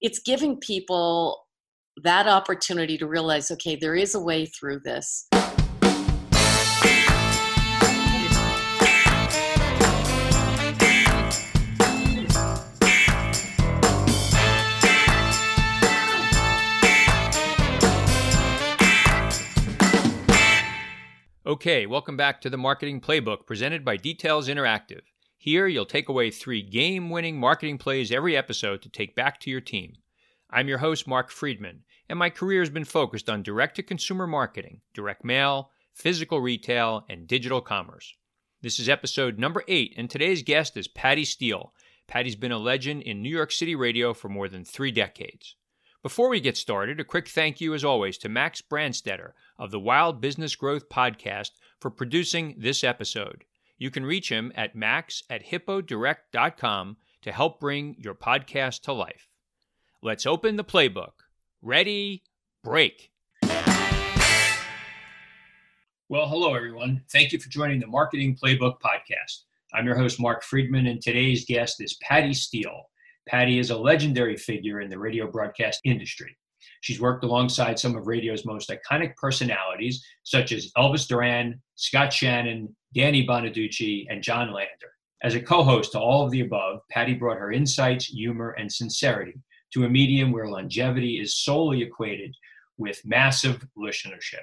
it's giving people that opportunity to realize okay, there is a way through this. Okay, welcome back to the Marketing Playbook presented by Details Interactive. Here, you'll take away three game winning marketing plays every episode to take back to your team. I'm your host, Mark Friedman, and my career has been focused on direct to consumer marketing, direct mail, physical retail, and digital commerce. This is episode number eight, and today's guest is Patty Steele. Patty's been a legend in New York City radio for more than three decades. Before we get started, a quick thank you, as always, to Max Brandstetter of the Wild Business Growth Podcast for producing this episode. You can reach him at max at hippodirect.com to help bring your podcast to life. Let's open the playbook. Ready, break. Well, hello, everyone. Thank you for joining the Marketing Playbook Podcast. I'm your host, Mark Friedman, and today's guest is Patty Steele. Patty is a legendary figure in the radio broadcast industry. She's worked alongside some of radio's most iconic personalities, such as Elvis Duran, Scott Shannon, Danny Bonaduce, and John Lander. As a co host to all of the above, Patty brought her insights, humor, and sincerity to a medium where longevity is solely equated with massive listenership.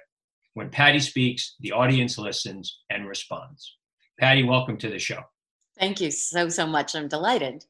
When Patty speaks, the audience listens and responds. Patty, welcome to the show. Thank you so, so much. I'm delighted.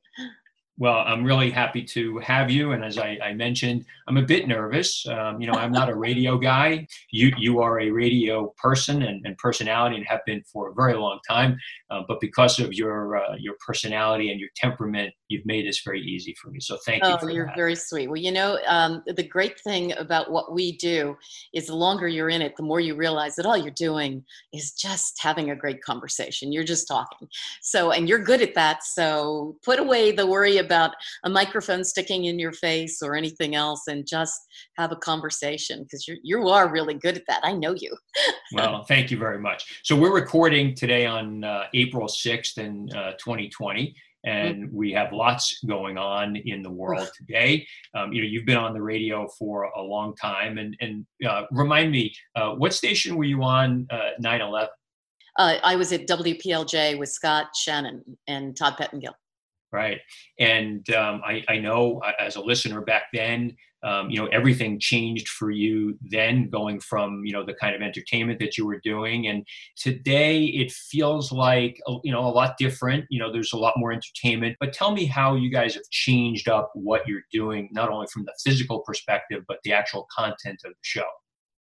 Well, I'm really happy to have you. And as I, I mentioned, I'm a bit nervous. Um, you know, I'm not a radio guy. You you are a radio person and, and personality, and have been for a very long time. Uh, but because of your uh, your personality and your temperament, you've made this very easy for me. So thank you. Oh, you're that. very sweet. Well, you know, um, the great thing about what we do is the longer you're in it, the more you realize that all you're doing is just having a great conversation. You're just talking. So, and you're good at that. So put away the worry about a microphone sticking in your face or anything else and just have a conversation because you you are really good at that. I know you. well, thank you very much. So we're recording today on uh, April 6th in uh, 2020 and mm-hmm. we have lots going on in the world today. Um, you know, you've been on the radio for a long time, and and uh, remind me, uh, what station were you on? Uh, nine eleven. Uh, I was at WPLJ with Scott Shannon and Todd Pettengill right? And um, I, I, know uh, as a listener back then, um, you know, everything changed for you then, going from you know the kind of entertainment that you were doing, and today it feels like you know a lot different. You know, there's a lot more entertainment. But tell me how you guys have changed up what you're doing, not only from the physical perspective, but the actual content of the show.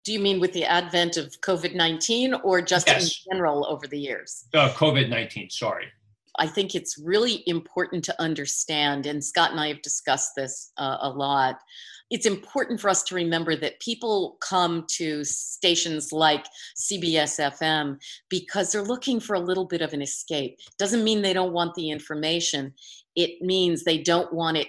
Do you mean with the advent of COVID 19 or just yes. in general over the years? Uh, COVID 19, sorry. I think it's really important to understand, and Scott and I have discussed this uh, a lot. It's important for us to remember that people come to stations like CBS FM because they're looking for a little bit of an escape. Doesn't mean they don't want the information, it means they don't want it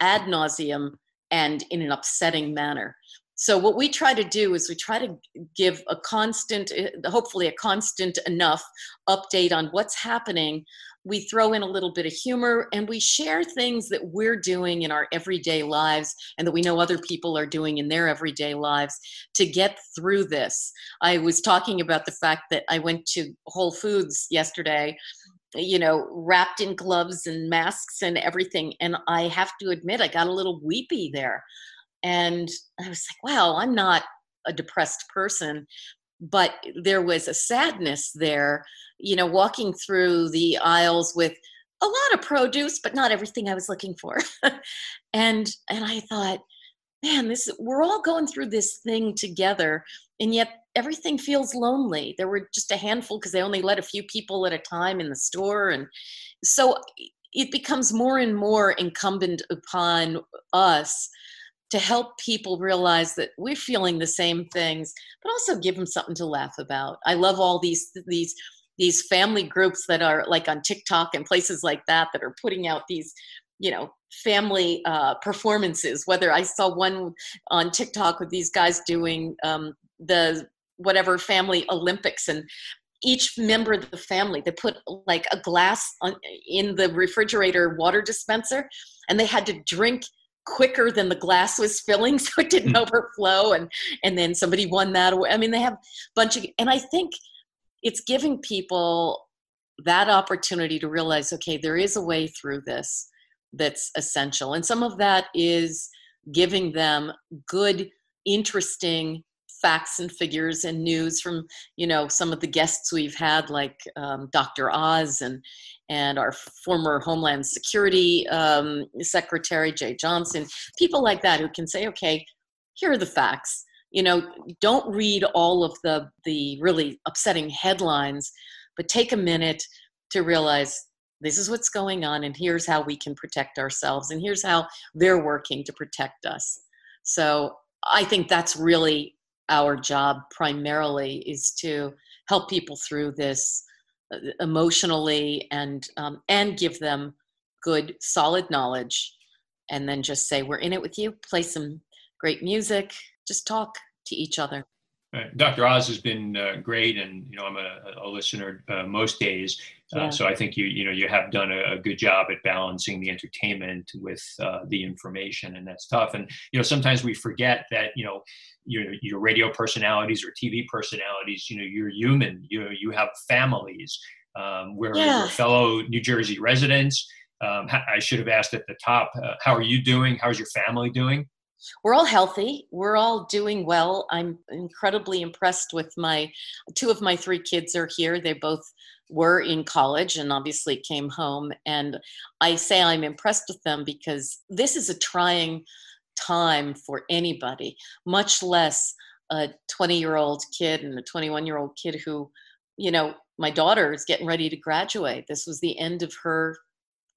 ad nauseum and in an upsetting manner. So what we try to do is we try to give a constant, eh, hopefully a constant enough update on what's happening we throw in a little bit of humor and we share things that we're doing in our everyday lives and that we know other people are doing in their everyday lives to get through this. I was talking about the fact that I went to Whole Foods yesterday you know, wrapped in gloves and masks and everything. And I have to admit, I got a little weepy there. And I was like, wow, I'm not a depressed person, but there was a sadness there you know walking through the aisles with a lot of produce but not everything i was looking for. And and i thought man this we're all going through this thing together and yet everything feels lonely. There were just a handful because they only let a few people at a time in the store and so it becomes more and more incumbent upon us to help people realize that we're feeling the same things but also give them something to laugh about. I love all these these these family groups that are like on tiktok and places like that that are putting out these you know family uh, performances. Whether i saw one on tiktok with these guys doing um, the whatever family olympics and each member of the family they put like a glass on, in the refrigerator water dispenser and they had to drink quicker than the glass was filling so it didn't mm. overflow and and then somebody won that away i mean they have a bunch of and i think it's giving people that opportunity to realize okay there is a way through this that's essential and some of that is giving them good interesting facts and figures and news from you know some of the guests we've had like um, dr oz and and our former homeland security um, secretary Jeh johnson people like that who can say okay here are the facts. You know don't read all of the the really upsetting headlines but take a minute to realize this is what's going on and here's how we can protect ourselves and here's how they're working to protect us. So i think that's really our job primarily is to help people through this emotionally and um, and give them good solid knowledge and then just say we're in it with you. Play some great music. Just talk to each other Right. Dr. Oz has been uh, great, and you know I'm a, a listener uh, most days. Uh, yeah. So I think you you know you have done a, a good job at balancing the entertainment with uh, the information, and that's tough. And you know sometimes we forget that you know your your radio personalities or TV personalities, you know you're human. You you have families. Um, we're, yeah. fellow New Jersey residents. Um, I should have asked at the top, uh, how are you doing? How's your family doing? We're all healthy. We're all doing well. I'm incredibly impressed with my two of my three kids are here. They both were in college and obviously came home. And i say i'm impressed with them because this is a trying time for anybody much less a 20 year old kid and a 21 year old kid who you know my daughter is getting ready to graduate. This was the end of her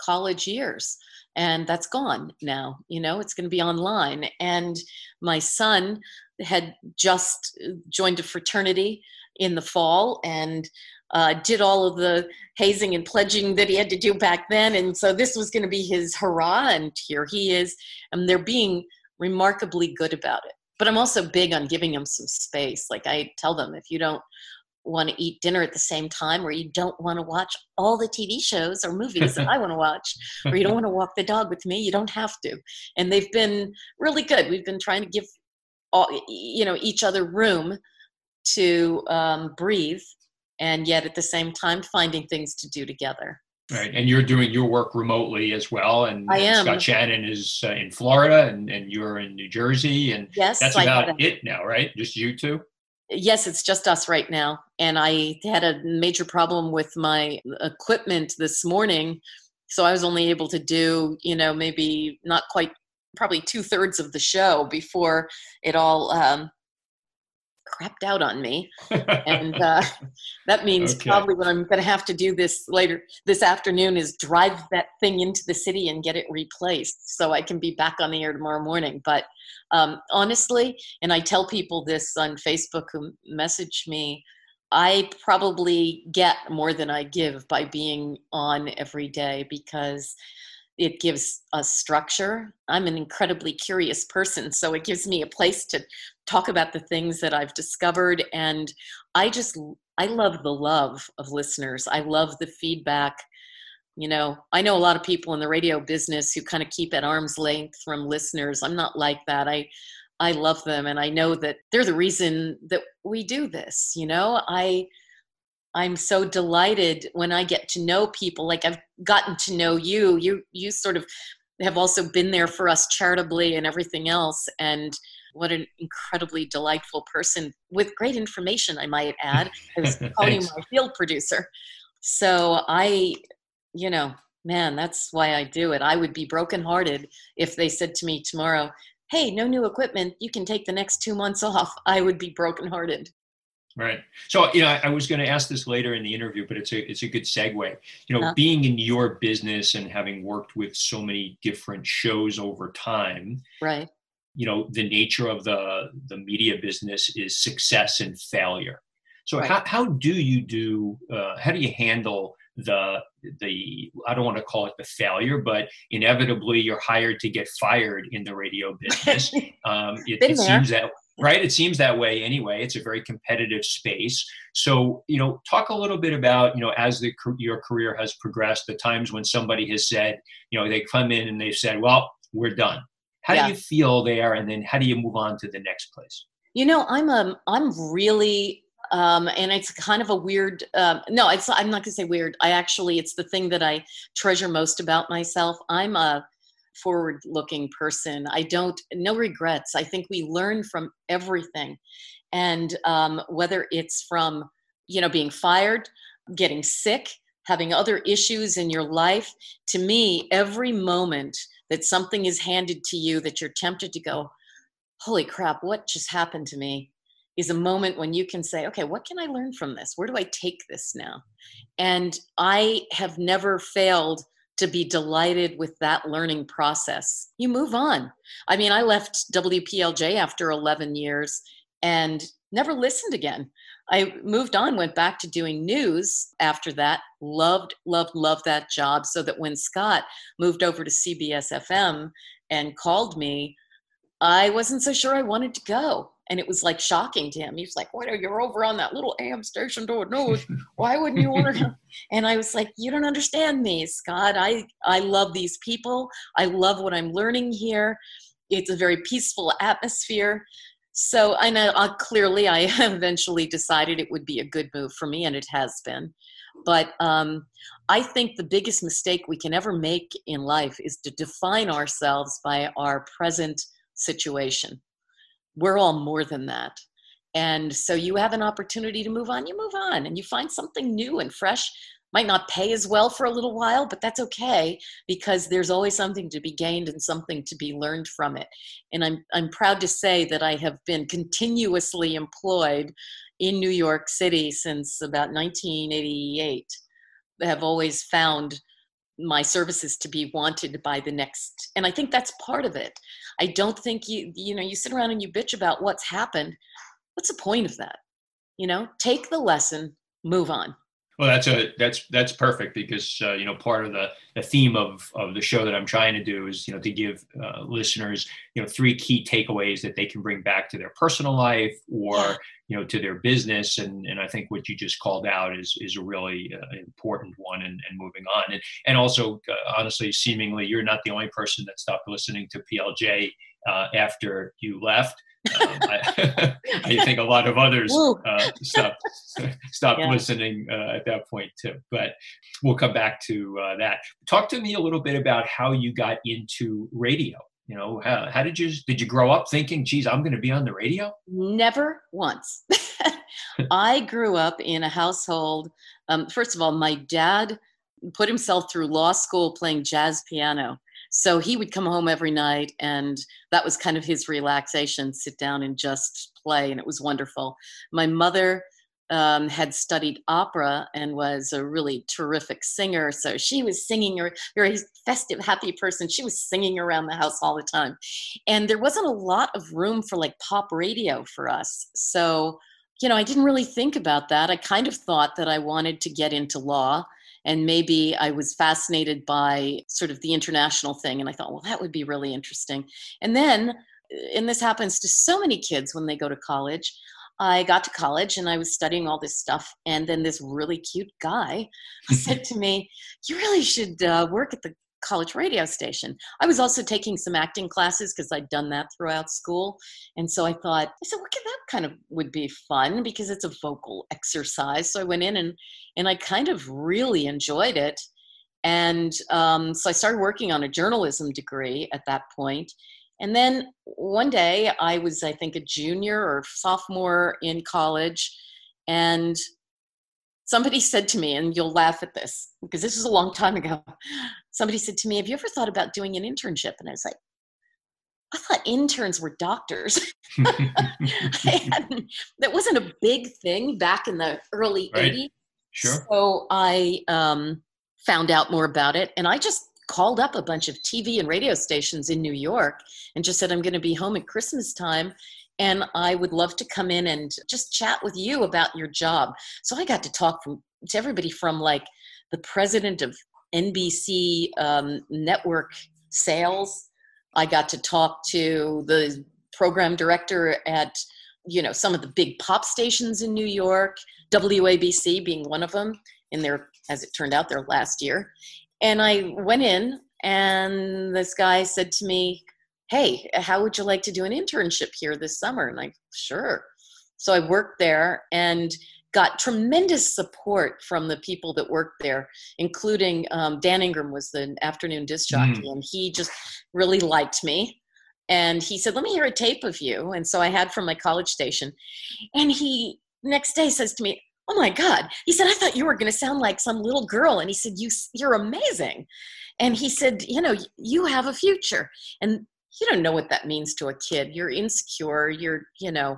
college years and that's gone now you know it's going to be online. And my son had just joined a fraternity in the fall and uh, did all of the hazing and pledging that he had to do back then. And so this was going to be his hurrah and here he is and they're being remarkably good about it. But i'm also big on giving them some space. Like i tell them if you don't want to eat dinner at the same time or you don't want to watch all the TV shows or movies that I want to watch or you don't want to walk the dog with me you don't have to. And they've been really good. We've been trying to give all you know each other room to um, breathe and yet at the same time finding things to do together. Right, and you're doing your work remotely as well, and, I am. Scott Shannon is uh, in Florida, and, and you're in New Jersey, and yes, that's about it now, right? Just you two yes, it's just us right now. And I had a major problem with my equipment this morning. So I was only able to do, you know, maybe not quite, probably two thirds of the show before it all um, crapped out on me. and uh, that means okay. probably what I'm going to have to do this later this afternoon is drive that thing into the city and get it replaced so I can be back on the air tomorrow morning. But um, honestly, and I tell people this on Facebook who message me, I probably get more than I give by being on every day because it gives us structure. I'm an incredibly curious person, so it gives me a place to talk about the things that I've discovered. And I just, I love the love of listeners. I love the feedback. You know, I know a lot of people in the radio business who kind of keep at arm's length from listeners. I'm not like that. I, I love them and I know that they're the reason that we do this. You know, I, I'm so delighted when I get to know people like I've gotten to know you. You you sort of have also been there for us charitably and everything else and what an incredibly delightful person with great information I might add. I was calling you my field producer. So I you know, man, that's why I do it. I would be brokenhearted if they said to me tomorrow, "Hey, no new equipment. You can take the next 2 months off." I would be brokenhearted. Right. So, you know, I, I was going to ask this later in the interview, but it's a it's a good segue. You know, uh-huh. being in your business and having worked with so many different shows over time, right? You know, the nature of the the media business is success and failure. So, right. how how do you do? Uh, how do you handle the the I don't want to call it the failure, but inevitably you're hired to get fired in the radio business. Um, it, it seems that right? It seems that way anyway. It's a very competitive space. So, you know, talk a little bit about, you know, as the, your career has progressed, the times when somebody has said, you know, they come in and they've said, well, we're done. How yeah. do you feel there, and then how do you move on to the next place? You know, I'm um I'm really um, and it's kind of a weird um, no it's i'm not going to say weird. I actually it's the thing that i treasure most about myself. I'm a forward looking person. I don't no regrets. I think we learn from everything. And um, whether it's from you know being fired getting sick having other issues in your life to me every moment that something is handed to you that you're tempted to go holy crap what just happened to me is a moment when you can say, okay, what can I learn from this? Where do I take this now? And I have never failed to be delighted with that learning process. You move on. I mean, I left WPLJ after 11 years and never listened again. I moved on, went back to doing news after that. Loved, loved, loved that job. So that when Scott moved over to CBS FM and called me, I wasn't so sure I wanted to go and it was like shocking to him. He was like, "Why are you over on that little AM station doing news? Why wouldn't you want to?" And I was like, "You don't understand me, Scott. I I love these people. I love what I'm learning here. It's a very peaceful atmosphere." So I know uh, clearly I eventually decided it would be a good move for me, and it has been. But um, I think the biggest mistake we can ever make in life is to define ourselves by our present situation we're all more than that. And so you have an opportunity to move on, you move on and you find something new and fresh. Might not pay as well for a little while, but that's okay because there's always something to be gained and something to be learned from it. And I'm I'm proud to say that I have been continuously employed in New York City since about 1988. I have always found my services to be wanted by the next and i think that's part of it i don't think you you know you sit around and you bitch about what's happened what's the point of that you know take the lesson move on well, that's a that's that's perfect because uh, you know part of the the theme of of the show that I'm trying to do is you know to give uh, listeners you know three key takeaways that they can bring back to their personal life or you know to their business. And and I think what you just called out is is a really uh, important one and, and moving on. And and also uh, honestly seemingly you're not the only person that stopped listening to PLJ uh, after you left um, I, I, think a lot of others uh, stopped stopped yeah. listening uh, at that point too. But we'll come back to uh, that. Talk to me a little bit about how you got into radio. You know, how, how did you did you grow up thinking, "Geez, I'm going to be on the radio"? Never once. I grew up in a household. Um, first of all, my dad put himself through law school playing jazz piano so he would come home every night, and that was kind of his relaxation sit down and just play, and it was wonderful. My mother um, had studied opera and was a really terrific singer. So she was singing, a very festive, happy person. She was singing around the house all the time. And there wasn't a lot of room for like pop radio for us. So, you know, I didn't really think about that. I kind of thought that I wanted to get into law and maybe I was fascinated by sort of the international thing. And I thought, well, that would be really interesting. And then, and this happens to so many kids when they go to college. I got to college and I was studying all this stuff. And then this really cute guy said to me, You really should uh, work at the college radio station. I was also taking some acting classes because I'd done that throughout school. And so I thought, I said, what that kind of would be fun because it's a vocal exercise. So I went in and, and I kind of really enjoyed it. And um, so I started working on a journalism degree at that point. And then one day I was, I think, a junior or sophomore in college. And somebody said to me, and you'll laugh at this because this was a long time ago. Somebody said to me, Have you ever thought about doing an internship? And I was like, I thought interns were doctors. that wasn't a big thing back in the early right. 80s. Sure. So I um, found out more about it and I just called up a bunch of TV and radio stations in New York and just said, I'm going to be home at Christmas time and I would love to come in and just chat with you about your job. So I got to talk from, to everybody from like the president of NBC um, network sales. I got to talk to the program director at you know some of the big pop stations in New York, WABC being one of them in their as it turned out their last year. And I went in and this guy said to me, hey, how would you like to do an internship here this summer? And like, sure. So I worked there and got tremendous support from the people that worked there, including um, Dan Ingram was the afternoon disc jockey, mm. and he just really liked me. And he said, "Let me hear a tape of you." And so I had from my college station, and he next day says to me, "Oh my God!" He said, "I thought you were going to sound like some little girl," and he said, "You you're amazing." And he said, "You know, you have a future." And you don't know what that means to a kid. You're insecure. You're you know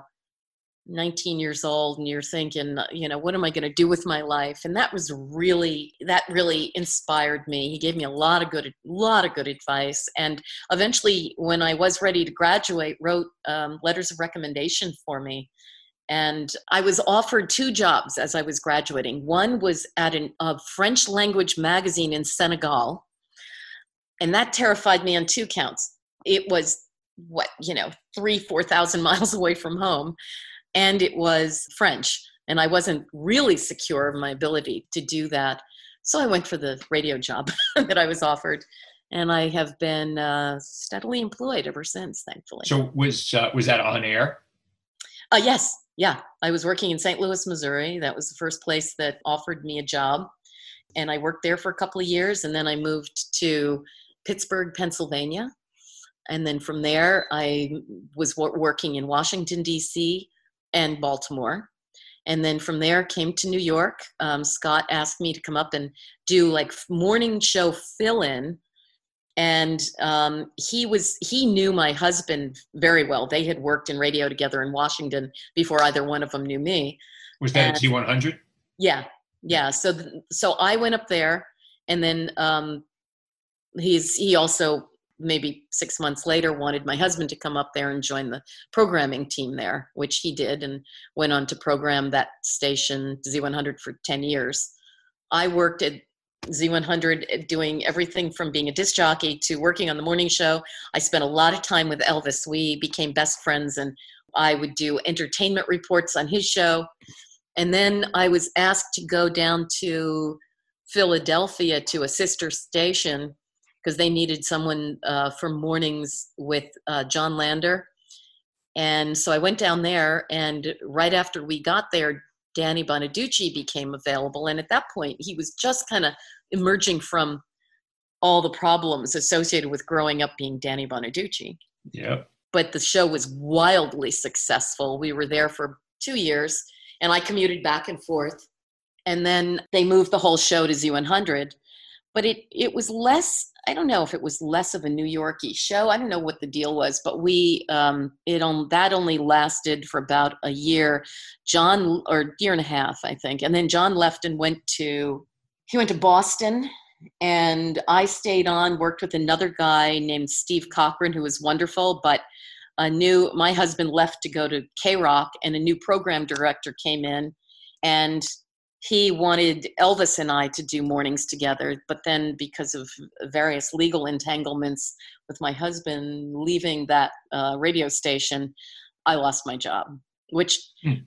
19 years old and you're thinking you know what am i going to do with my life? And that was really that really inspired me. He gave me a lot of good a lot of good advice. And eventually when i was ready to graduate wrote um, letters of recommendation for me. And i was offered two jobs as i was graduating. One was at an, a french language magazine in senegal. And that terrified me on two counts it was what you know three four thousand miles away from home and it was French. And I wasn't really secure of my ability to do that. So I went for the radio job that I was offered. And I have been uh, steadily employed ever since, thankfully. So was uh, was that on air? Uh, yes, yeah. I was working in St. Louis, Missouri. That was the first place that offered me a job, and I worked there for a couple of years. And then I moved to Pittsburgh, Pennsylvania, and then from there I was working in Washington D.C and Baltimore. And then from there came to New York. Um, Scott asked me to come up and do like morning show fill in. And um, he was he knew my husband very well. They had worked in radio together in Washington before either one of them knew me. Was that T one hundred? Yeah, yeah. So so I went up there, and then um, he's he also maybe six months later wanted my husband to come up there and join the programming team there which he did and went on to program that station z100 for 10 years. I worked at z100 doing everything from being a disc jockey to working on the morning show. I spent a lot of time with elvis. We became best friends and i would do entertainment reports on his show. And then i was asked to go down to philadelphia to a sister station because they needed someone uh, for mornings with uh, Jon Lander. And so I went down there, and right after we got there, Danny Bonaduce became available. And at that point, he was just kind of emerging from all the problems associated with growing up being Danny Bonaduce. Yeah. But the show was wildly successful. We were there for two years, and I commuted back and forth. And then they moved the whole show to Z100. But it, it was less I don't know if it was less of a New Yorkie show. I don't know what the deal was, but we um, it on that only lasted for about a year. John or year and a half, I think, and then John left and went to he went to Boston, and I stayed on, worked with another guy named Steve Cochran, who was wonderful, but a new my husband left to go to K Rock, and a new program director came in, and he wanted Elvis and I to do mornings together, but then because of various legal entanglements with my husband leaving that uh, radio station, I lost my job, which mm.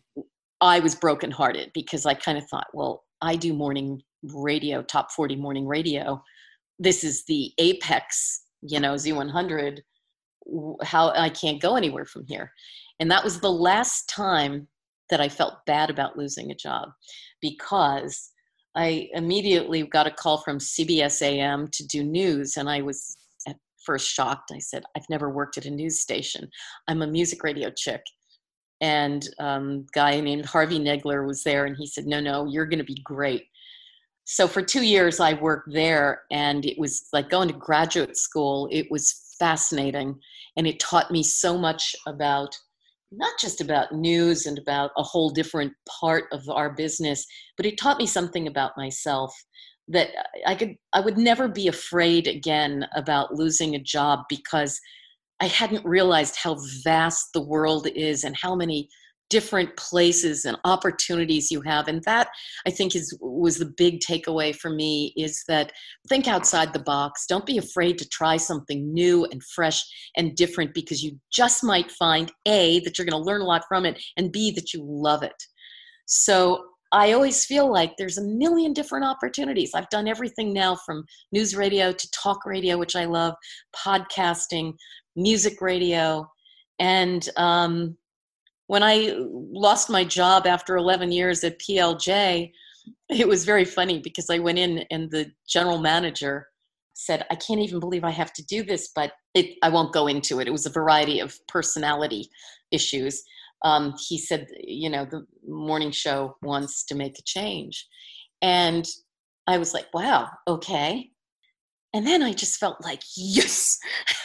I was brokenhearted because I kind of thought, well, I do morning radio, top 40 morning radio. This is the apex, you know, Z100. How I can't go anywhere from here. And that was the last time that I felt bad about losing a job because I immediately got a call from CBS AM to do news, and I was at first shocked. I said, I've never worked at a news station. I'm a music radio chick. And um, guy named Harvey Nagler was there, and he said, No, no, you're going to be great. So for two years, I worked there, and it was like going to graduate school. It was fascinating, and it taught me so much about not just about news and about a whole different part of our business, but it taught me something about myself that I could I would never be afraid again about losing a job because I hadn't realized how vast the world is and how many different places and opportunities you have and that i think is was the big takeaway for me is that think outside the box don't be afraid to try something new and fresh and different because you just might find a that you're going to learn a lot from it and b that you love it so I always feel like there's a million different opportunities. I've done everything now from news radio to talk radio, which I love, podcasting, music radio. And um, when I lost my job after 11 years at PLJ, it was very funny because I went in and the general manager said, I can't even believe I have to do this, but it, I won't go into it. It was a variety of personality issues. Um, he said, you know, the morning show wants to make a change. And I was like, wow, okay. And then I just felt like, yes,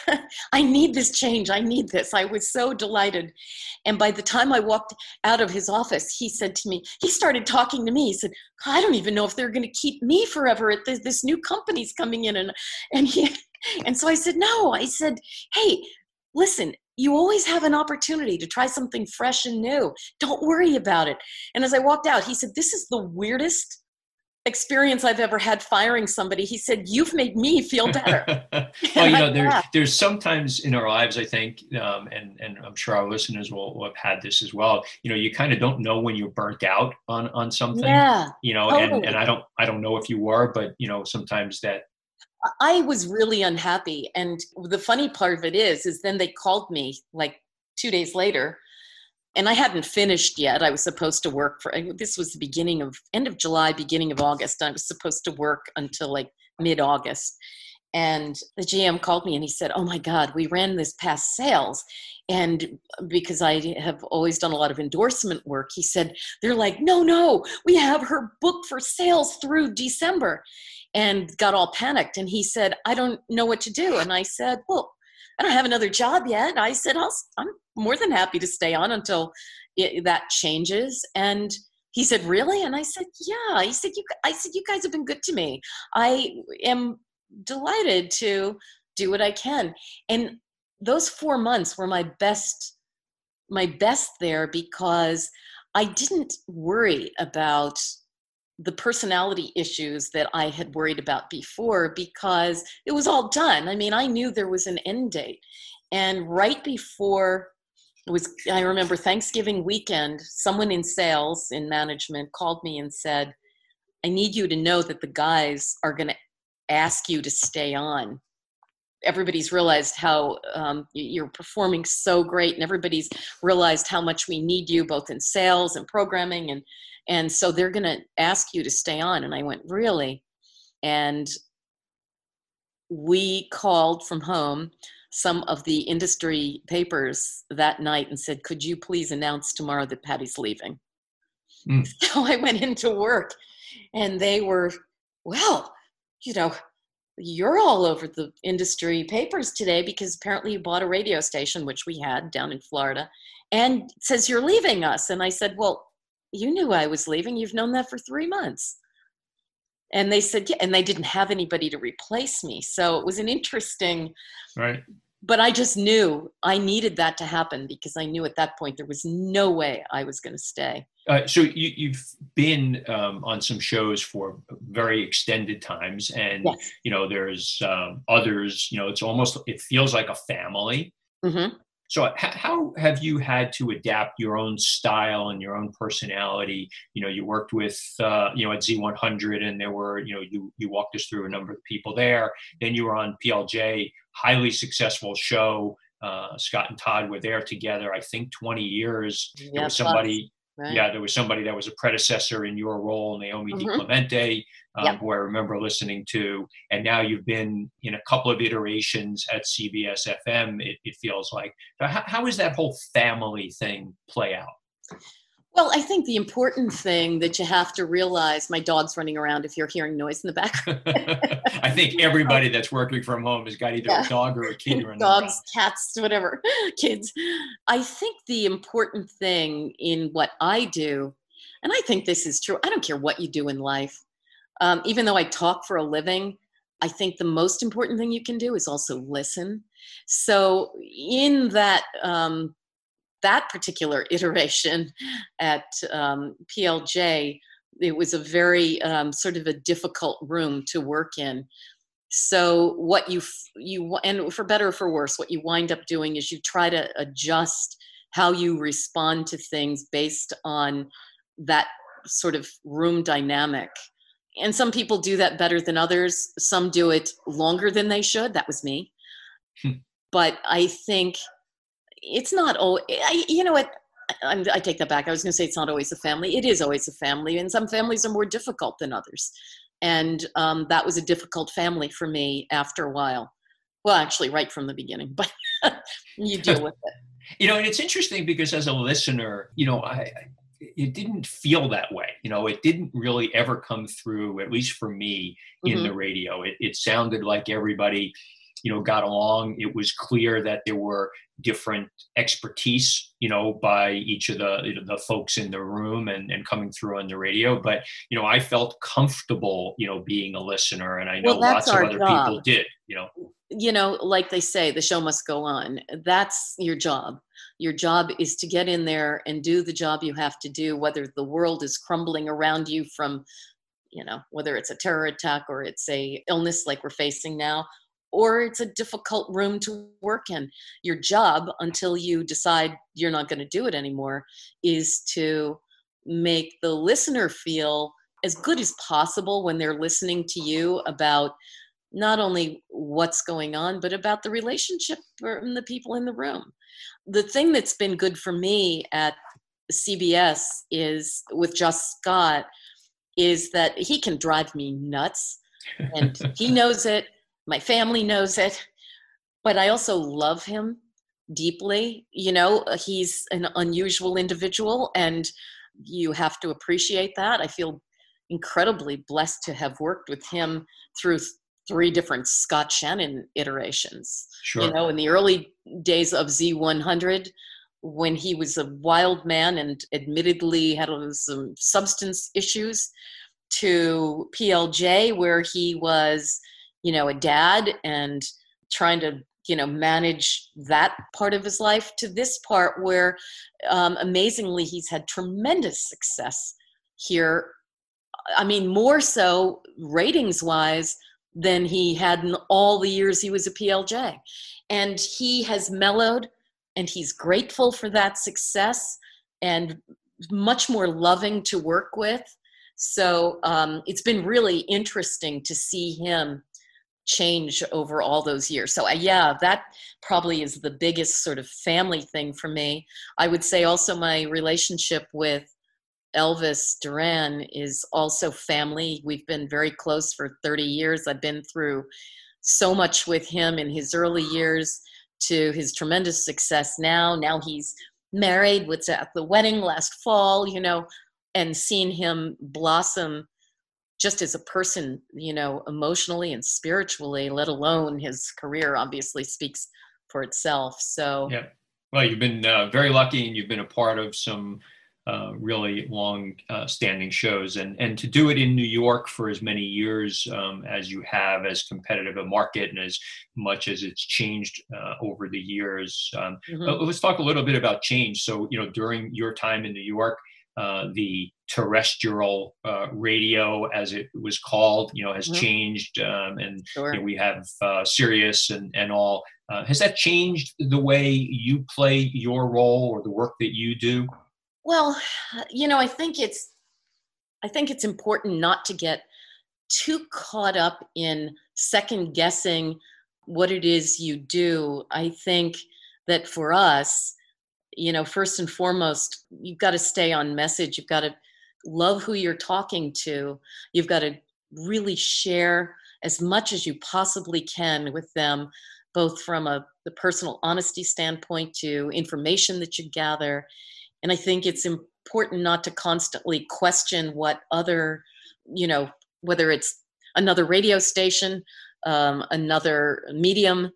I need this change. I need this. I was so delighted. And by the time I walked out of his office, he said to me, he started talking to me. He said, I don't even know if they're going to keep me forever at this, this new company's coming in. And, and he, and so I said, no, I said, hey, listen, you always have an opportunity to try something fresh and new. Don't worry about it. And as I walked out, he said, this is the weirdest experience I've ever had firing somebody. He said, "You've made me feel better." well, you know, there, there's sometimes in our lives, I think, um, and and I'm sure our listeners will, will, have had this as well. You know, you kind of don't know when you're burnt out on on something. Yeah. You know, totally. and and I don't I don't know if you were, but you know, sometimes that. I was really unhappy, and the funny part of it is, is then they called me like two days later and I hadn't finished yet. I was supposed to work for this was the beginning of end of July, beginning of August. I was supposed to work until like mid August. And the GM called me and he said, Oh my God, we ran this past sales. And because I have always done a lot of endorsement work, he said, They're like, No, no, we have her booked for sales through December. And got all panicked. And he said, I don't know what to do. And I said, Well, I don't have another job yet. I said, i am more than happy to stay on until it, that changes. And he said, really? And I said, yeah. He said, you, I said, you guys have been good to me. I am delighted to do what I can. And those four months were my best, my best there because I didn't worry about the personality issues that I had worried about before because it was all done. I mean, I knew there was an end date. And right before it was, I remember Thanksgiving weekend, someone in sales, in management, called me and said, I need you to know that the guys are going to ask you to stay on. Everybody's realized how um, you're performing so great, and everybody's realized how much we need you both in sales and programming and and so they're going to ask you to stay on. And i went really? And we called from home some of the industry papers that night and said could you please announce tomorrow that patty's leaving? Mm. so i went into work and they were well you know you're all over the industry papers today because apparently you bought a radio station which we had down in florida and says you're leaving us and i said well you knew I was leaving. You've known that for three months. And they said, yeah, and they didn't have anybody to replace me. So it was an interesting, right. But I just knew I needed that to happen because I knew at that point there was no way I was going to stay. Uh, so you, have been um, on some shows for very extended times, and yes. you know there's um, others. You know, it's almost it feels like a family. Mm-hmm. So, how have you had to adapt your own style and your own personality? You know, you worked with, uh, you know, at Z100, and there were, you know, you you walked us through a number of people there. Then you were on PLJ, highly successful show. Uh, Scott and Todd were there together. I think 20 years. Yeah, there was somebody. Right. Yeah, there was somebody that was a predecessor in your role, Naomi mm-hmm. DiClemente, um, yep. who I remember listening to. And now you've been in a couple of iterations at CBS FM, it, it feels like. how, how is that whole family thing play out? Well, I think the important thing that you have to realize my dog's running around if you're hearing noise in the background. I think everybody that's working from home has got either yeah. a dog or a kid running Dogs, around. cats, whatever, kids. I think the important thing in what I do, and I think this is true, I don't care what you do in life. Um, even though I talk for a living, I think the most important thing you can do is also listen. So, in that um, that particular iteration at um, PLJ, it was a very um, sort of a difficult room to work in. So what you you and for better or for worse, what you wind up doing is you try to adjust how you respond to things based on that sort of room dynamic. And some people do that better than others. Some do it longer than they should. That was me. Hmm. but I think it's not all I, you know what I, I take that back. I was going to say it's not always a family. It is always a family, and some families are more difficult than others. And um, that was a difficult family for me after a while. Well, actually, right from the beginning, but you deal with it. You know, and it's interesting because as a listener, you know, I, it didn't feel that way. You know, it didn't really ever come through, at least for me, in mm-hmm. the radio. It, it sounded like everybody you know got along it was clear that there were different expertise you know by each of the you know, the folks in the room and, and coming through on the radio. But you know i felt comfortable you know being a listener and i know well, lots of other job. people did you know. You know like they say the show must go on. That's your job. Your job is to get in there and do the job you have to do whether the world is crumbling around you from you know whether it's a terror attack or it's a illness like we're facing now or it's a difficult room to work in. Your job, until you decide you're not going to do it anymore, is to make the listener feel as good as possible when they're listening to you about not only what's going on, but about the relationship and the people in the room. The thing that's been good for me at CBS is with Just Scott is that he can drive me nuts and he knows it my family knows it, but I also love him deeply. You know, he's an unusual individual, and you have to appreciate that. I feel incredibly blessed to have worked with him through three different Scott Shannon iterations. Sure. You know, in the early days of Z100, when he was a wild man and admittedly had some substance issues, to PLJ, where he was you know a dad and trying to you know manage that part of his life to this part where um, amazingly he's had tremendous success here. I mean more so ratings wise than he had in all the years he was a plj and he has mellowed and he's grateful for that success and much more loving to work with. So um, it's been really interesting to see him change over all those years. So, uh, yeah, that probably is the biggest sort of family thing for me. I would say also my relationship with Elvis Duran is also family. We've been very close for 30 years. I've been through so much with him in his early years to his tremendous success now. Now he's married, was at the wedding last fall, you know, and seeing him blossom just as a person, you know, emotionally and spiritually, let alone his career, obviously speaks for itself. So, yeah. Well, you've been uh, very lucky, and you've been a part of some uh, really long uh, standing shows, and and to do it in New York for as many years um, as you have, as competitive a market, and as much as it's changed uh, over the years. Um, mm-hmm. let's talk a little bit about change. So, you know, during your time in New York. Uh, the terrestrial uh, radio, as it was called, you know, has mm-hmm. changed, um, and sure. you know, we have uh, Sirius and and all. Uh, has that changed the way you play your role or the work that you do? Well, you know, I think it's I think it's important not to get too caught up in second guessing what it is you do. I think that for us, you know, first and foremost, you've got to stay on message. You've got to love who you're talking to. You've got to really share as much as you possibly can with them, both from a the personal honesty standpoint to information that you gather. And I think it's important not to constantly question what other, you know, whether it's another radio station, um, another medium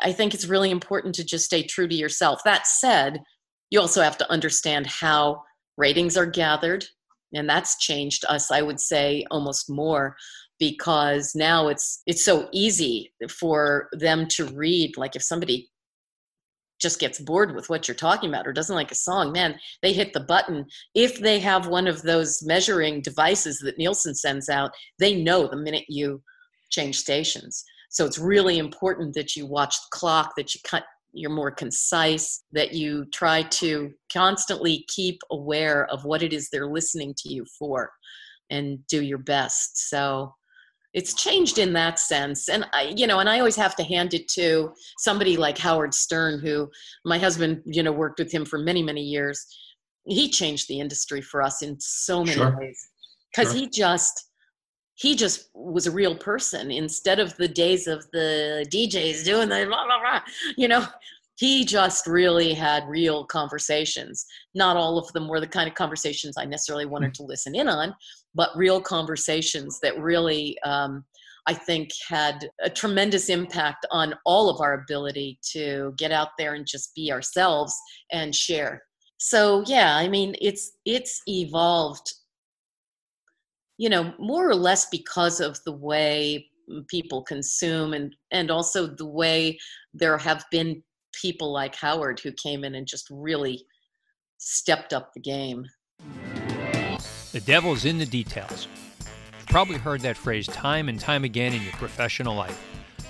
I think it's really important to just stay true to yourself. That said, you also have to understand how ratings are gathered, and that's changed us, I would say, almost more because now it's it's so easy for them to read like if somebody just gets bored with what you're talking about or doesn't like a song, man, they hit the button. If they have one of those measuring devices that Nielsen sends out, they know the minute you change stations. So it's really important that you watch the clock, that you cut you're more concise, that you try to constantly keep aware of what it is they're listening to you for and do your best. So it's changed in that sense and i you know and i always have to hand it to somebody like howard stern who my husband you know worked with him for many many years he changed the industry for us in so many sure. ways because sure. he just he just was a real person instead of the days of the DJs doing the blah, blah, blah, you know he just really had real conversations. Not all of them were the kind of conversations I necessarily wanted to listen in on, but real conversations that really, um, I think, had a tremendous impact on all of our ability to get out there and just be ourselves and share. So yeah, I mean, it's it's evolved, you know, more or less because of the way mm, people consume and and also the way there have been people like Howard who came in and just really stepped up the game. The devil's in the details. You've probably heard that phrase time and time again in your professional life.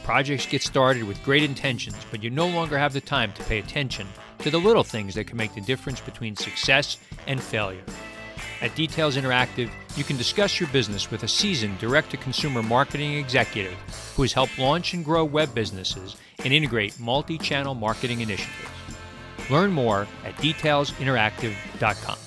Projects get started with great intentions, but you no longer have the time to pay attention to the little things that can make the difference between success and failure. At Details Interactive, you can discuss your business with a seasoned direct to consumer marketing executive who has helped launch and grow web businesses and integrate multi channel marketing initiatives. Learn more at detailsinteractive.com.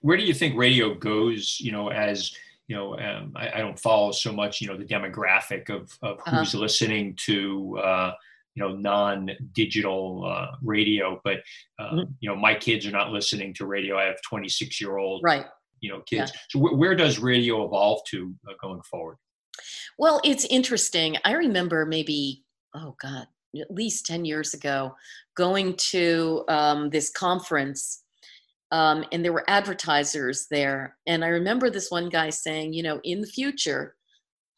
Where do you think radio goes, you know, as you know, um, I, I, don't follow so much, you know, the demographic of, of who's uh-huh. listening to, uh, you know non-digital uh, radio but uh, mm-hmm. you know my kids are not listening to radio. I have 26 year old right. you know kids. Yeah. so wh- where does radio evolve to uh, going forward? Well it's interesting. I remember maybe oh god at least 10 years ago going to um, this conference um, and there were advertisers there. And i remember this one guy saying you know in the future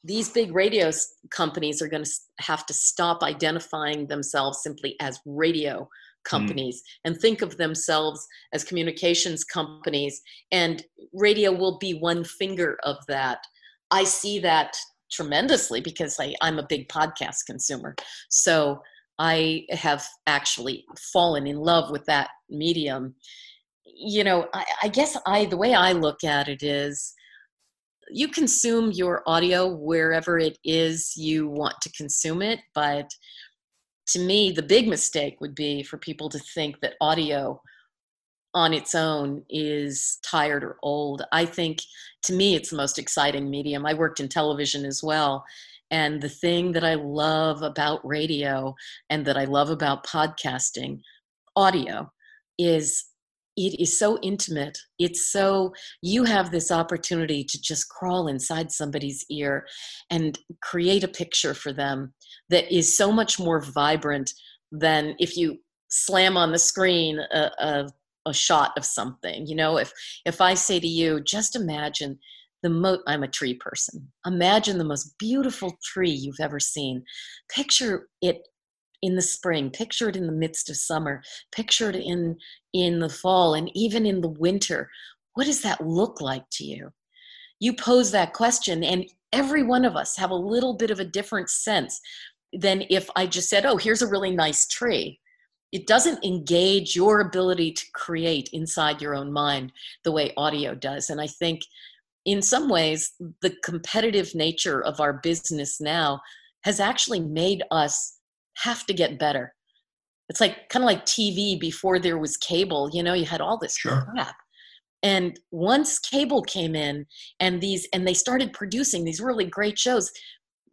these big radio companies are going to have to stop identifying themselves simply as radio companies mm. and think of themselves as communications companies and radio will be one finger of that. I see that tremendously because I, i'm a big podcast consumer. So i have actually fallen in love with that medium. You know I, I guess i the way i look at it is you consume your audio wherever it is you want to consume it but to me the big mistake would be for people to think that audio on its own is tired or old. I think to me it's the most exciting medium. I worked in television as well and the thing that i love about radio and that i love about podcasting audio is it is so intimate. It's so, you have this opportunity to just crawl inside somebody's ear and create a picture for them that is so much more vibrant than if you slam on the screen a, a, a shot of something. You know, if, if I say to you, just imagine the mo I'm a tree person. Imagine the most beautiful tree you've ever seen. Picture it in the spring picture it in the midst of summer picture it in in the fall and even in the winter. What does that look like to you? You pose that question and every one of us have a little bit of a different sense than if i just said oh here's a really nice tree. It doesn't engage your ability to create inside your own mind the way audio does and i think in some ways the competitive nature of our business now has actually made us have to get better. It's like kind of like TV before there was cable, you know, you had all this sure. crap. And once cable came in and these and they started producing these really great shows,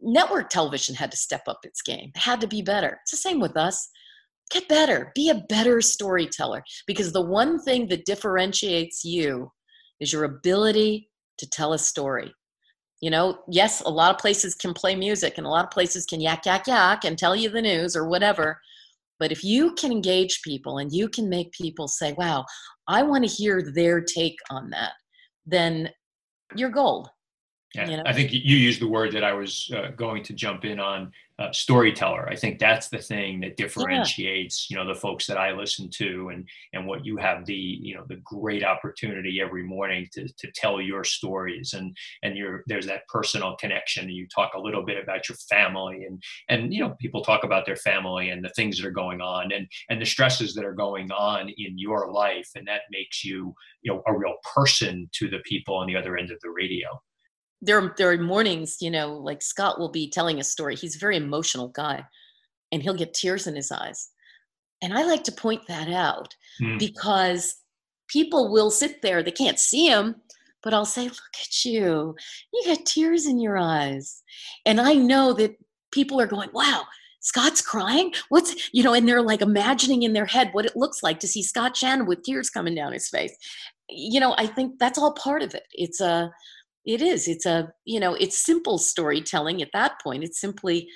network television had to step up its game. It had to be better. It's the same with us. Get better. Be a better storyteller because the one thing that differentiates you is your ability to tell a story you know yes a lot of places can play music and a lot of places can yak yak yak and tell you the news or whatever. But if you can engage people and you can make people say wow i want to hear their take on that then you're gold yeah, you know? I think you used the word that I was uh, going to jump in on uh, storyteller. I think that's the thing that differentiates, yeah. you know, the folks that I listen to and and what you have the you know the great opportunity every morning to to tell your stories and and you're there's that personal connection. You talk a little bit about your family and and you know people talk about their family and the things that are going on and and the stresses that are going on in your life and that makes you you know a real person to the people on the other end of the radio. There there are mornings, you know, like Scott will be telling a story. He's a very emotional guy, and he'll get tears in his eyes, and I like to point that out mm. because people will sit there. They can't see him, but I'll say, "Look at you! You got tears in your eyes," and I know that people are going, "Wow." Scott's crying. What's you know, and they're like imagining in their head what it looks like to see Scott Shannon with tears coming down his face. You know, I think that's all part of it. It's a it is it's a you know it's simple storytelling at that point it's simply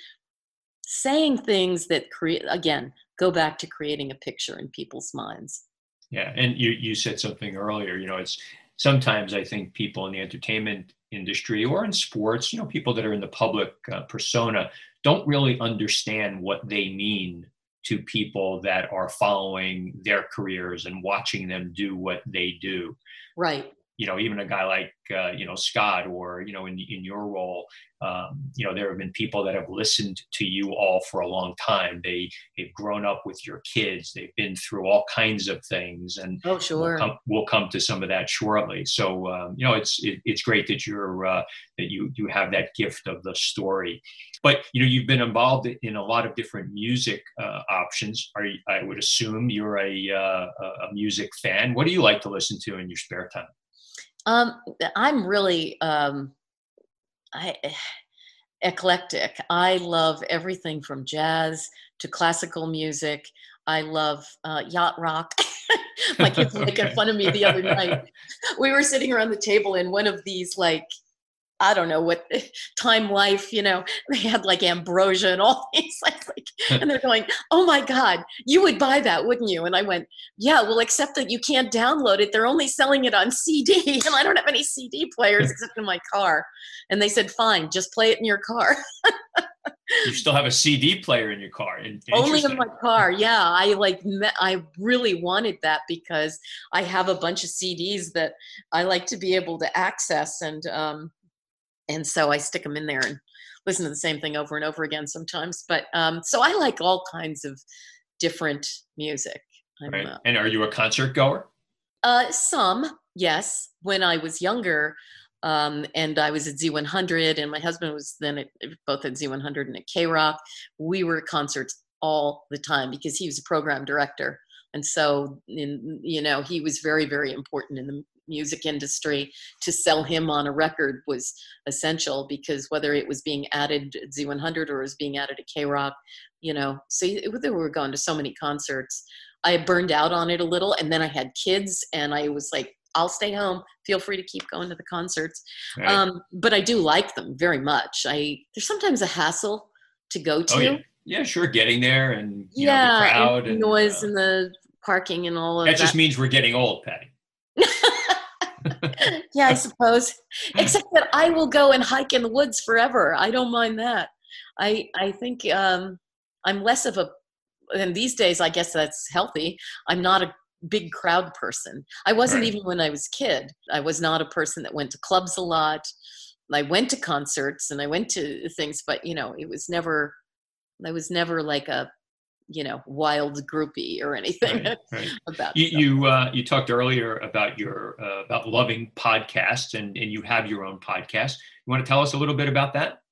saying things that create again go back to creating a picture in people's minds. Yeah and you you said something earlier you know it's sometimes i think people in the entertainment industry or in sports you know people that are in the public uh, persona don't really understand what they mean to people that are following their careers and watching them do what they do. Right you know, even a guy like uh, you know Scott, or you know, in in your role, um, you know, there have been people that have listened to you all for a long time. They they've grown up with your kids. They've been through all kinds of things, and oh, sure, we'll come, we'll come to some of that shortly. So um, you know, it's it, it's great that you're uh, that you you have that gift of the story. But you know, you've been involved in a lot of different music uh, options. Are you, I would assume you're a uh, a music fan. What do you like to listen to in your spare time? Um, I'm really um, I, eclectic. I love everything from jazz to classical music. I love uh, yacht rock. My kids were making fun of me the other night. We were sitting around the table in one of these like I don't know what time life, you know, they had like ambrosia and all these like, like and they're going, Oh my God, you would buy that, wouldn't you? And I went, Yeah, well, except that you can't download it. They're only selling it on CD. And I don't have any CD players except in my car. And they said, Fine, just play it in your car. you still have a CD player in your car. Only in my car. Yeah, I like. I really wanted that because I have a bunch of CDs that I like to be able to access, and um, and so I stick them in there and listen to the same thing over and over again sometimes. But um, so I like all kinds of different music. Right. Uh, and are you a concert goer? Uh, some, yes. When I was younger, um, and I was at Z100, and my husband was then at, both at Z100 and at K Rock. We were at concerts all the time because he was a program director, and so in, you know he was very very important in the music industry to sell him on a record was essential because whether it was being added at Z100 or it was being added to K Rock, you know, so it, we were going to so many concerts. I burned out on it a little, and then I had kids, and I was like, I'll stay home. Feel free to keep going to the concerts. Right. Um, but I do like them very much. I there's sometimes a hassle to go to. Oh, yeah. yeah. sure. Getting there and yeah, know, the crowd and, and noise uh, and the parking and all of that. That just means we're getting old, Patty. yeah, I suppose. Except that I will go and hike in the woods forever. I don't mind that. I I think um, I'm less of a and these days I guess that's healthy. I'm not a big crowd person. I wasn't right. even when I was kid. I was not a person that went to clubs a lot. I went to concerts and I went to things, but you know, it was never I was never like a you know wild groupie or anything right, right. about you you, uh, you talked earlier about your uh, about loving podcasts and and you have your own podcast. You want to tell us a little bit about that?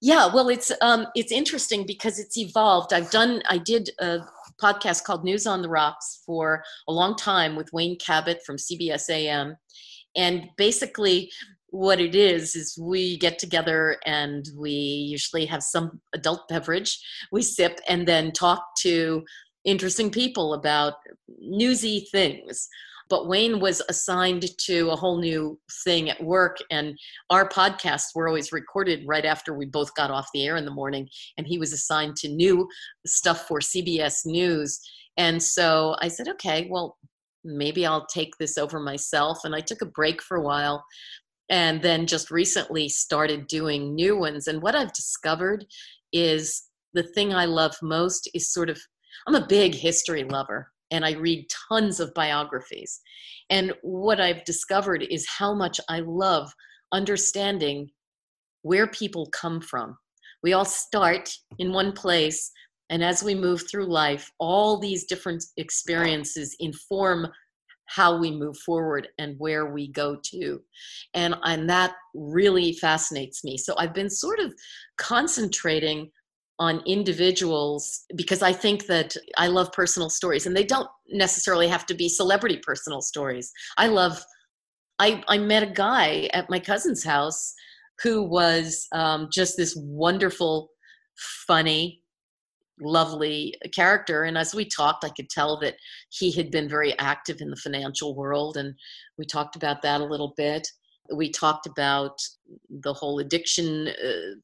Yeah well it's um it's interesting because it's evolved. I've done i did a podcast called news on the rocks for a long time with wayne cabot from cbs am and basically what it is is we get together and we usually have some adult beverage. We sip and then talk to interesting people about newsy things. But wayne was assigned to a whole new thing at work and our podcasts were always recorded right after we both got off the air in the morning and he was assigned to new stuff for cbs news. And so i said okay well maybe I'll take this over myself. And I took a break for a while and then just recently started doing new ones. And what I've discovered is the thing I love most is sort of, I'm a big history lover and I read tons of biographies. And what I've discovered is how much I love understanding where people come from. We all start in one place, and as we move through life, all these different experiences inform how we move forward and where we go to. And and that really fascinates me. So i've been sort of concentrating on individuals because i think that i love personal stories and they don't necessarily have to be celebrity personal stories. I love i i met a guy at my cousin's house who was um, just this wonderful funny lovely character. And as we talked, I could tell that he had been very active in the financial world. And we talked about that a little bit. We talked about the whole addiction uh,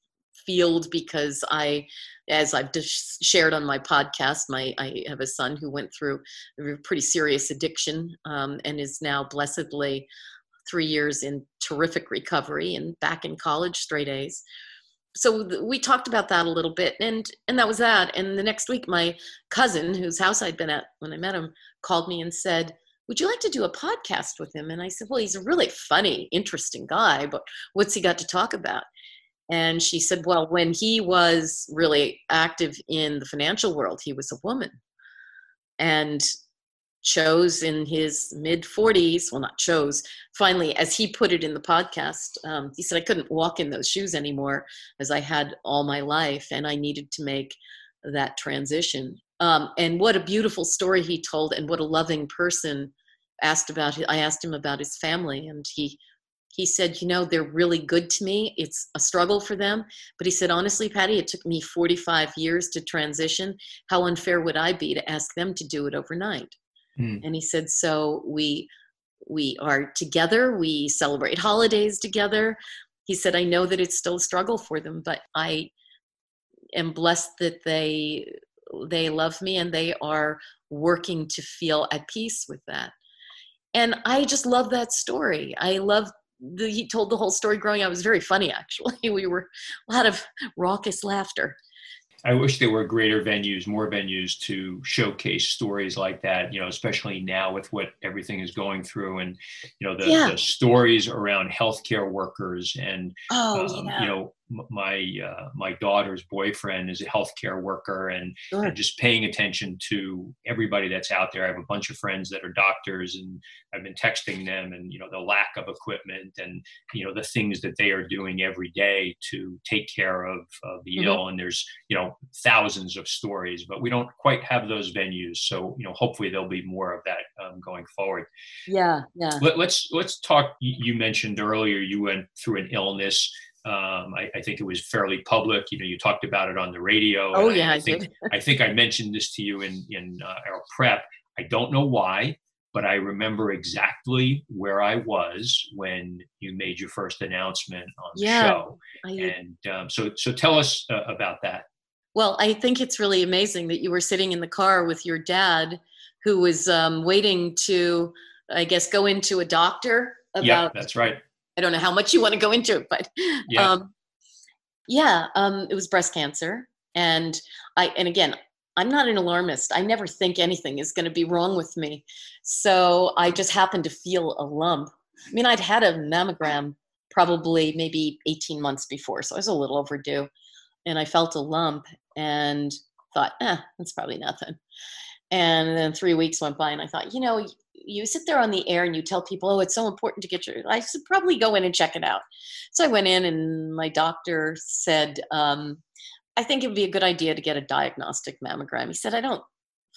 field because I, as I've shared on my podcast, my I have a son who went through a pretty serious addiction um, and is now blessedly three years in terrific recovery and back in college straight A's so we talked about that a little bit and and that was that. And the next week my cousin whose house i'd been at when i met him called me and said would you like to do a podcast with him? And i said well he's a really funny interesting guy but what's he got to talk about? And she said well when he was really active in the financial world he was a woman. And chose in his mid 40s well not chose finally as he put it in the podcast um, he said i couldn't walk in those shoes anymore as i had all my life and i needed to make that transition. Um, and what a beautiful story he told and what a loving person asked about i asked him about his family and he he said you know they're really good to me. It's a struggle for them. But he said honestly patty it took me 45 years to transition. How unfair would i be to ask them to do it overnight Mm. And he said, so we we are together, we celebrate holidays together. He said, I know that it's still a struggle for them, but I am blessed that they they love me and they are working to feel at peace with that. And I just love that story. I love the, he told the whole story growing up. It was very funny, actually. We were a lot of raucous laughter. I wish there were greater venues, more venues to showcase stories like that, you know, especially now with what everything is going through and, you know, the, yeah. the stories around healthcare workers and, oh, um, yeah. you know, my uh, my daughter's boyfriend is a healthcare worker and, sure. and, just paying attention to everybody that's out there. I have a bunch of friends that are doctors and I've been texting them and you know the lack of equipment and you know the things that they are doing every day to take care of, of the mm-hmm. ill and there's you know thousands of stories but we don't quite have those venues so you know hopefully there'll be more of that um, going forward. Yeah, yeah. Let, let's let's talk. You mentioned earlier you went through an illness um, I, I, think it was fairly public. You know, you talked about it on the radio. Oh yeah, I, I think I think I mentioned this to you in in uh, our prep. I don't know why, but I remember exactly where I was when you made your first announcement on the yeah, show. I, and um, so, so tell us uh, about that. Well, I think it's really amazing that you were sitting in the car with your dad, who was um, waiting to, I guess, go into a doctor about. Yeah, that's right I don't know how much you want to go into it, but yeah, um, yeah um, it was breast cancer. And I, and again, I'm not an alarmist. I never think anything is going to be wrong with me. So I just happened to feel a lump. I mean, I'd had a mammogram probably maybe 18 months before, so I was a little overdue. And I felt a lump and thought, eh, that's probably nothing. And then three weeks went by, and I thought, you know, you sit there on the air and you tell people, oh, it's so important to get your, I should probably go in and check it out. So I went in and my doctor said, um, I think it would be a good idea to get a diagnostic mammogram. He said, I don't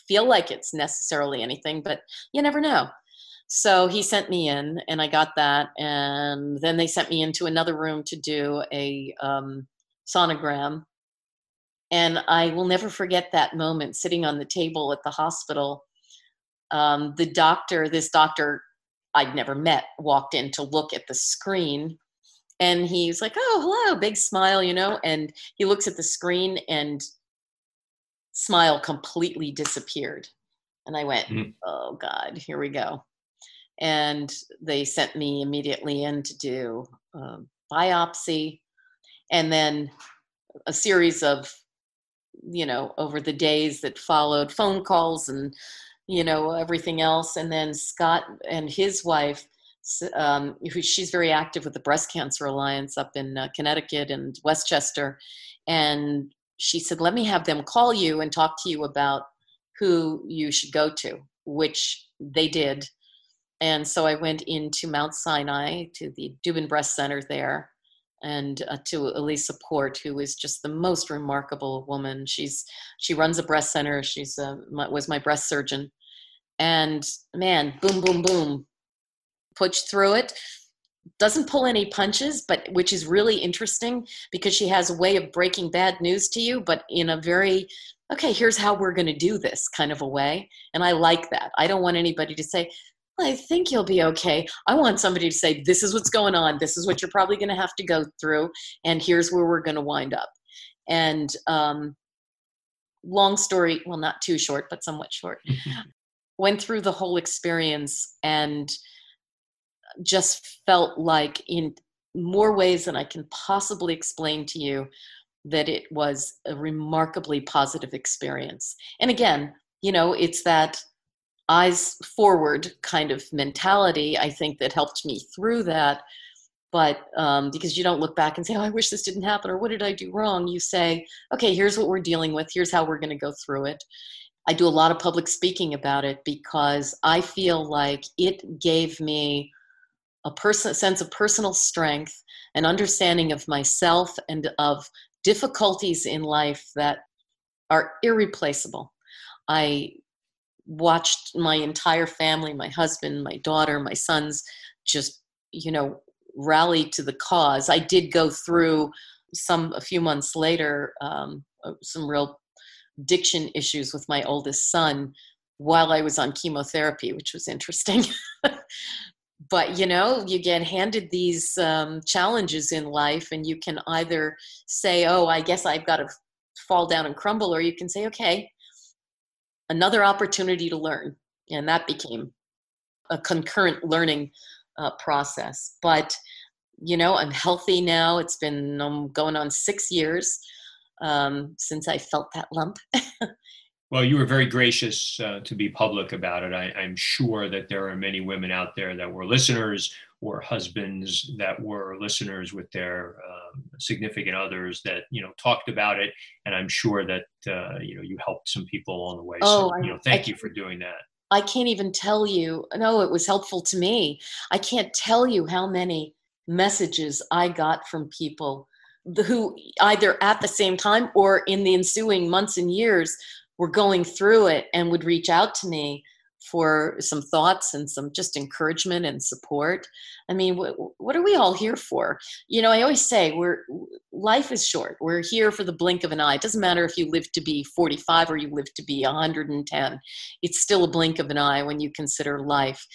feel like it's necessarily anything, but you never know. So he sent me in and I got that. And then they sent me into another room to do a um, sonogram. And I will never forget that moment sitting on the table at the hospital um, the doctor, this doctor I'd never met, walked in to look at the screen. And he's like, oh, hello, big smile, you know. And he looks at the screen and smile completely disappeared. And I went, mm-hmm. oh, God, here we go. And they sent me immediately in to do a biopsy and then a series of, you know, over the days that followed phone calls and you know everything else. And then scott and his wife um, she's very active with the breast cancer alliance up in uh, connecticut and westchester. And she said let me have them call you and talk to you about who you should go to which they did. And so I went into Mount Sinai to the Dubin Breast Center there and uh, to Elisa Port, who is just the most remarkable woman. She's she runs a breast center. She's a, my, was my breast surgeon, and man, boom, boom, boom, pushed through it. Doesn't pull any punches, but which is really interesting because she has a way of breaking bad news to you, but in a very okay, here's how we're going to do this kind of a way. And I like that. I don't want anybody to say, I think you'll be okay. I want somebody to say, This is what's going on. This is what you're probably going to have to go through. And here's where we're going to wind up. And um, long story, well, not too short, but somewhat short. Went through the whole experience and just felt like, in more ways than I can possibly explain to you, that it was a remarkably positive experience. And again, you know, it's that eyes forward kind of mentality, I think, that helped me through that. But um, because you don't look back and say, oh, I wish this didn't happen, or what did I do wrong? You say, okay, here's what we're dealing with, here's how we're going to go through it. I do a lot of public speaking about it because I feel like it gave me a person sense of personal strength, an understanding of myself and of difficulties in life that are irreplaceable. I watched my entire family, my husband, my daughter, my sons, just, you know, rally to the cause. I did go through some, a few months later, um, uh, some real addiction issues with my oldest son while I was on chemotherapy, which was interesting. but you know you get handed these um, challenges in life and you can either say oh i guess i've got to fall down and crumble or you can say okay another opportunity to learn. And that became a concurrent learning uh, process. But, you know, I'm healthy now. It's been um, going on six years um, since I felt that lump. well, you were very gracious uh, to be public about it. I, I'm sure that there are many women out there that were listeners or husbands that were listeners with their um, significant others that you know talked about it. And i'm sure that uh, you know you helped some people along the way. Oh, so you know thank I, you for doing that. I can't even tell you. No it was helpful to me. I can't tell you how many messages i got from people who either at the same time or in the ensuing months and years were going through it and would reach out to me for some thoughts and some just encouragement and support. I mean, what, what are we all here for? You know, I always say we're life is short. We're here for the blink of an eye. It doesn't matter if you live to be 45 or you live to be 110. It's still a blink of an eye when you consider life.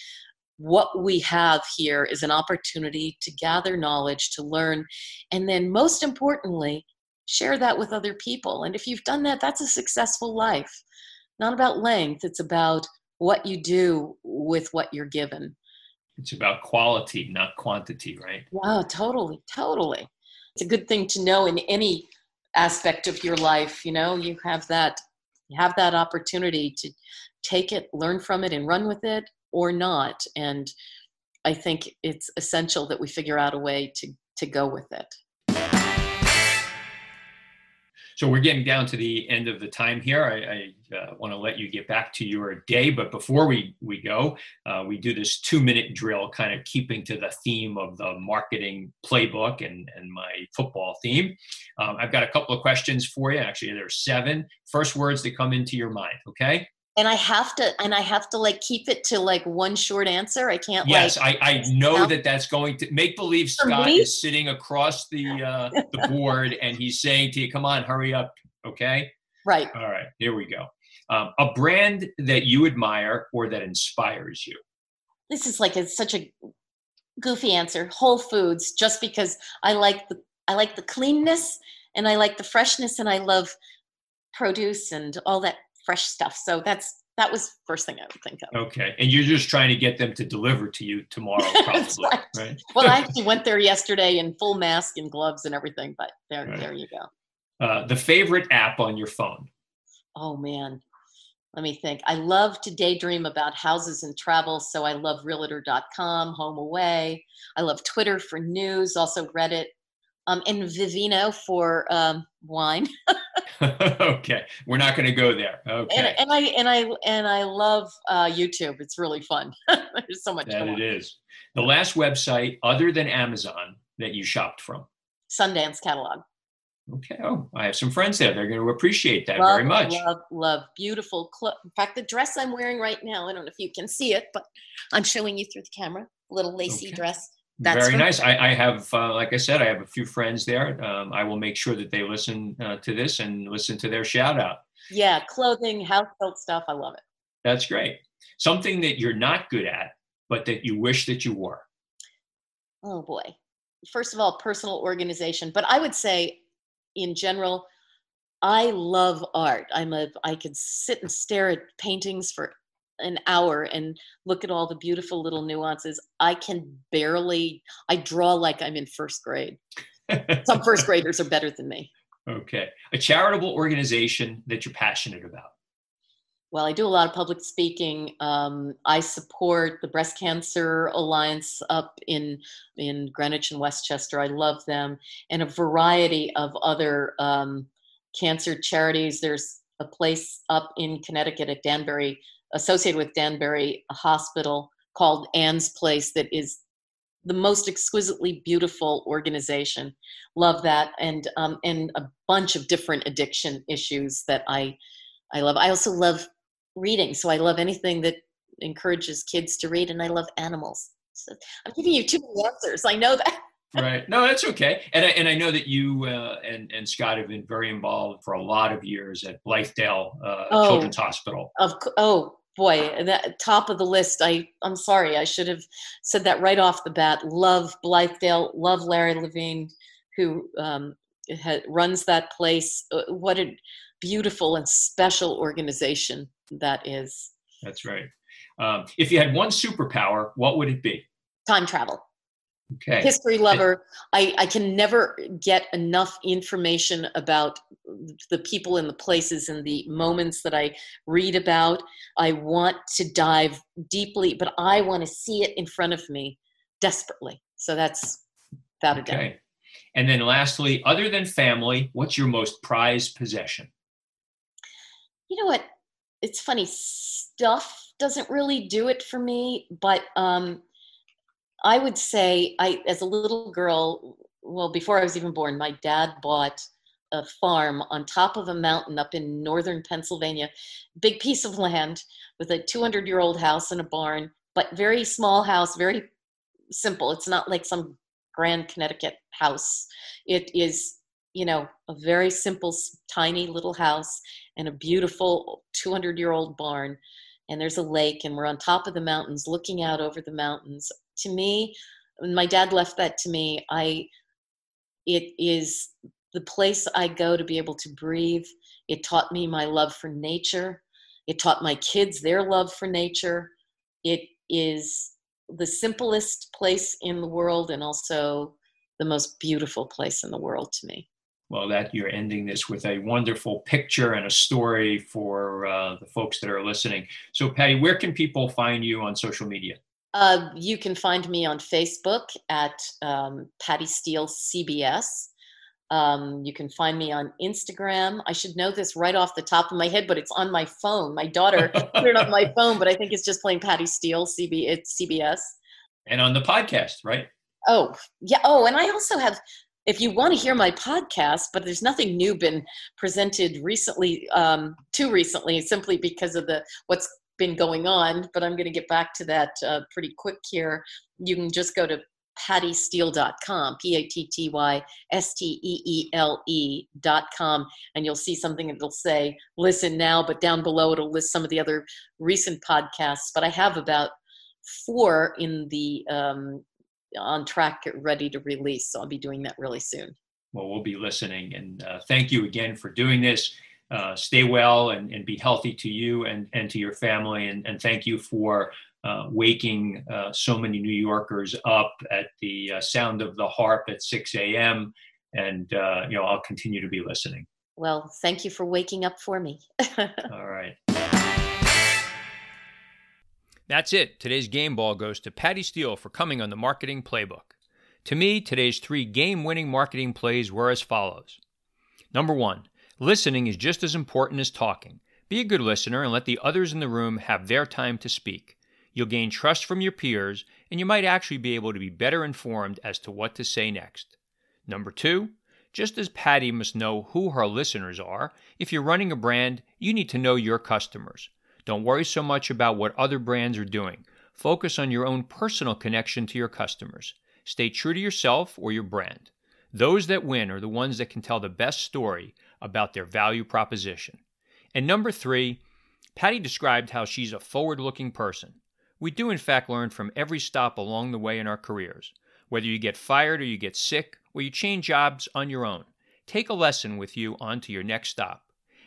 What we have here is an opportunity to gather knowledge, to learn, and then most importantly, share that with other people. And if you've done that, that's a successful life. Not about length, it's about what you do with what you're given. It's about quality, not quantity, right? Wow, totally, totally. It's a good thing to know in any aspect of your life. You know, you have that you have that opportunity to take it, learn from it, and run with it, or not. And I think it's essential that we figure out a way to to go with it. So we're getting down to the end of the time here. I, I uh, want to let you get back to your day, but before we we go, uh, we do this two minute drill, kind of keeping to the theme of the marketing playbook and and my football theme. Um, I've got a couple of questions for you. Actually, there's seven. First words that come into your mind. Okay and I have to and I have to like keep it to like one short answer. I can't. Yes, like, I, I know that that's going to make believe Scott is sitting across the uh, the board and he's saying to you, "Come on, hurry up." Okay. Right. All right. Here we go. Um, a brand that you admire or that inspires you. This is like a, such a goofy answer. Whole Foods, just because I like the I like the cleanness and I like the freshness and I love produce and all that fresh stuff. So that's that was first thing I would think of. Okay, and you're just trying to get them to deliver to you tomorrow, probably, right. right? well, I actually went there yesterday in full mask and gloves and everything, but there, right. there you go. Uh, the favorite app on your phone? Oh man, let me think. I love to daydream about houses and travel, so I love Realtor.com, HomeAway. I love Twitter for news, also Reddit, um, and Vivino for um, wine. okay, we're not going to go there. Okay, and, and, I and I and I love uh, YouTube. It's really fun. There's so much. That it is. The last website other than Amazon that you shopped from. Sundance catalog. Okay. Oh, I have some friends there. They're going to appreciate that love, very much. Love, love, beautiful. Cl- In fact, the dress I'm wearing right now, I don't know if you can see it, but I'm showing you through the camera. Little lacy okay. dress. That's very nice. I, I have, uh, like I said, I have a few friends there. Um, I will make sure that they listen uh, to this and listen to their shout out. Yeah, clothing, household stuff. I love it. That's great. Something that you're not good at, but that you wish that you were. Oh boy. First of all, personal organization. But I would say in general, I love art. I'm a I could sit and stare at paintings for an hour and look at all the beautiful little nuances. I can barely I draw like I'm in first grade. Some first graders are better than me. Okay. A charitable organization that you're passionate about. Well, I do a lot of public speaking. Um, I support the Breast Cancer Alliance up in in Greenwich and Westchester. I love them, and a variety of other um, cancer charities. There's a place up in Connecticut at Danbury, associated with Danbury a Hospital, called Anne's Place, that is the most exquisitely beautiful organization. Love that, and um, and a bunch of different addiction issues that I I love. I also love reading. So I love anything that encourages kids to read, and I love animals. So I'm giving you many answers. I know that. right. No, that's okay. And I, and I know that you uh, and and Scott have been very involved for a lot of years at Blythedale uh, oh, Children's Hospital. Of oh boy, that top of the list. I I'm sorry, I should have said that right off the bat. Love Blythedale. Love Larry Levine, who um, ha- runs that place. Uh, what a beautiful and special organization that is. That's right. Um, if you had one superpower, what would it be? Time travel. Okay. History lover. I, I can never get enough information about the people and the places and the moments that I read about. I want to dive deeply, but I want to see it in front of me desperately. So that's without a doubt. Okay. And then lastly, other than family, what's your most prized possession? You know what? it's funny stuff doesn't really do it for me but um i would say i as a little girl well before i was even born my dad bought a farm on top of a mountain up in northern pennsylvania big piece of land with a 200 year old house and a barn but very small house very simple. It's not like some grand connecticut house. It is you know a very simple tiny little house and a beautiful 200 year old barn. And there's a lake and we're on top of the mountains looking out over the mountains to me when my dad left that to me i it is the place i go to be able to breathe it taught me my love for nature it taught my kids their love for nature it is the simplest place in the world and also the most beautiful place in the world to me well, that you're ending this with a wonderful picture and a story for uh, the folks that are listening. So, Patty, where can people find you on social media? Uh, you can find me on Facebook at um, Patty Steele CBS. Um, you can find me on Instagram. I should know this right off the top of my head, but it's on my phone. My daughter put it on my phone, but I think it's just playing Patty Steele CB. It's CBS. And on the podcast, right? Oh yeah. Oh, and I also have if you want to hear my podcast, but there's nothing new been presented recently, um, too recently, simply because of the what's been going on. But I'm going to get back to that uh, pretty quick here. You can just go to pattysteele.com, P A T T Y S T E E L E.com, and you'll see something that'll say listen now, but down below it'll list some of the other recent podcasts. But I have about four in the um, on track, ready to release. So I'll be doing that really soon. Well, we'll be listening. And uh, thank you again for doing this. Uh, stay well and, and be healthy to you and, and to your family. And, and thank you for uh, waking uh, so many New Yorkers up at the uh, sound of the harp at 6 a.m. And, uh, you know, I'll continue to be listening. Well, thank you for waking up for me. All right. That's it. Today's game ball goes to Patty Steele for coming on the marketing playbook. To me, today's three game winning marketing plays were as follows. Number one, Listening is just as important as talking. Be a good listener and let the others in the room have their time to speak. You'll gain trust from your peers, and you might actually be able to be better informed as to what to say next. Number two, just as Patty must know who her listeners are, if you're running a brand, you need to know your customers. Don't worry so much about what other brands are doing. Focus on your own personal connection to your customers. Stay true to yourself or your brand. Those that win are the ones that can tell the best story about their value proposition. And number three, Patty described how she's a forward looking person. We do, in fact, learn from every stop along the way in our careers. Whether you get fired or you get sick or you change jobs on your own, take a lesson with you onto your next stop.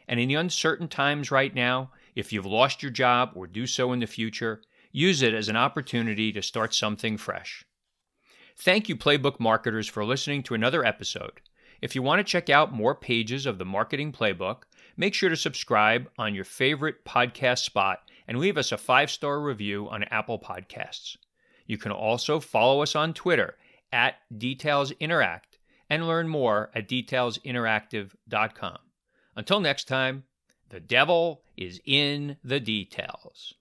And in the uncertain times right now, if you've lost your job or do so in the future, use it as an opportunity to start something fresh. Thank you, Playbook marketers, for listening to another episode. If you want to check out more pages of the Marketing Playbook, make sure to subscribe on your favorite podcast spot and leave us a five star review on Apple Podcasts. You can also follow us on Twitter at Details Interact and learn more at detailsinteractive.com. Until next time, the devil is in the details.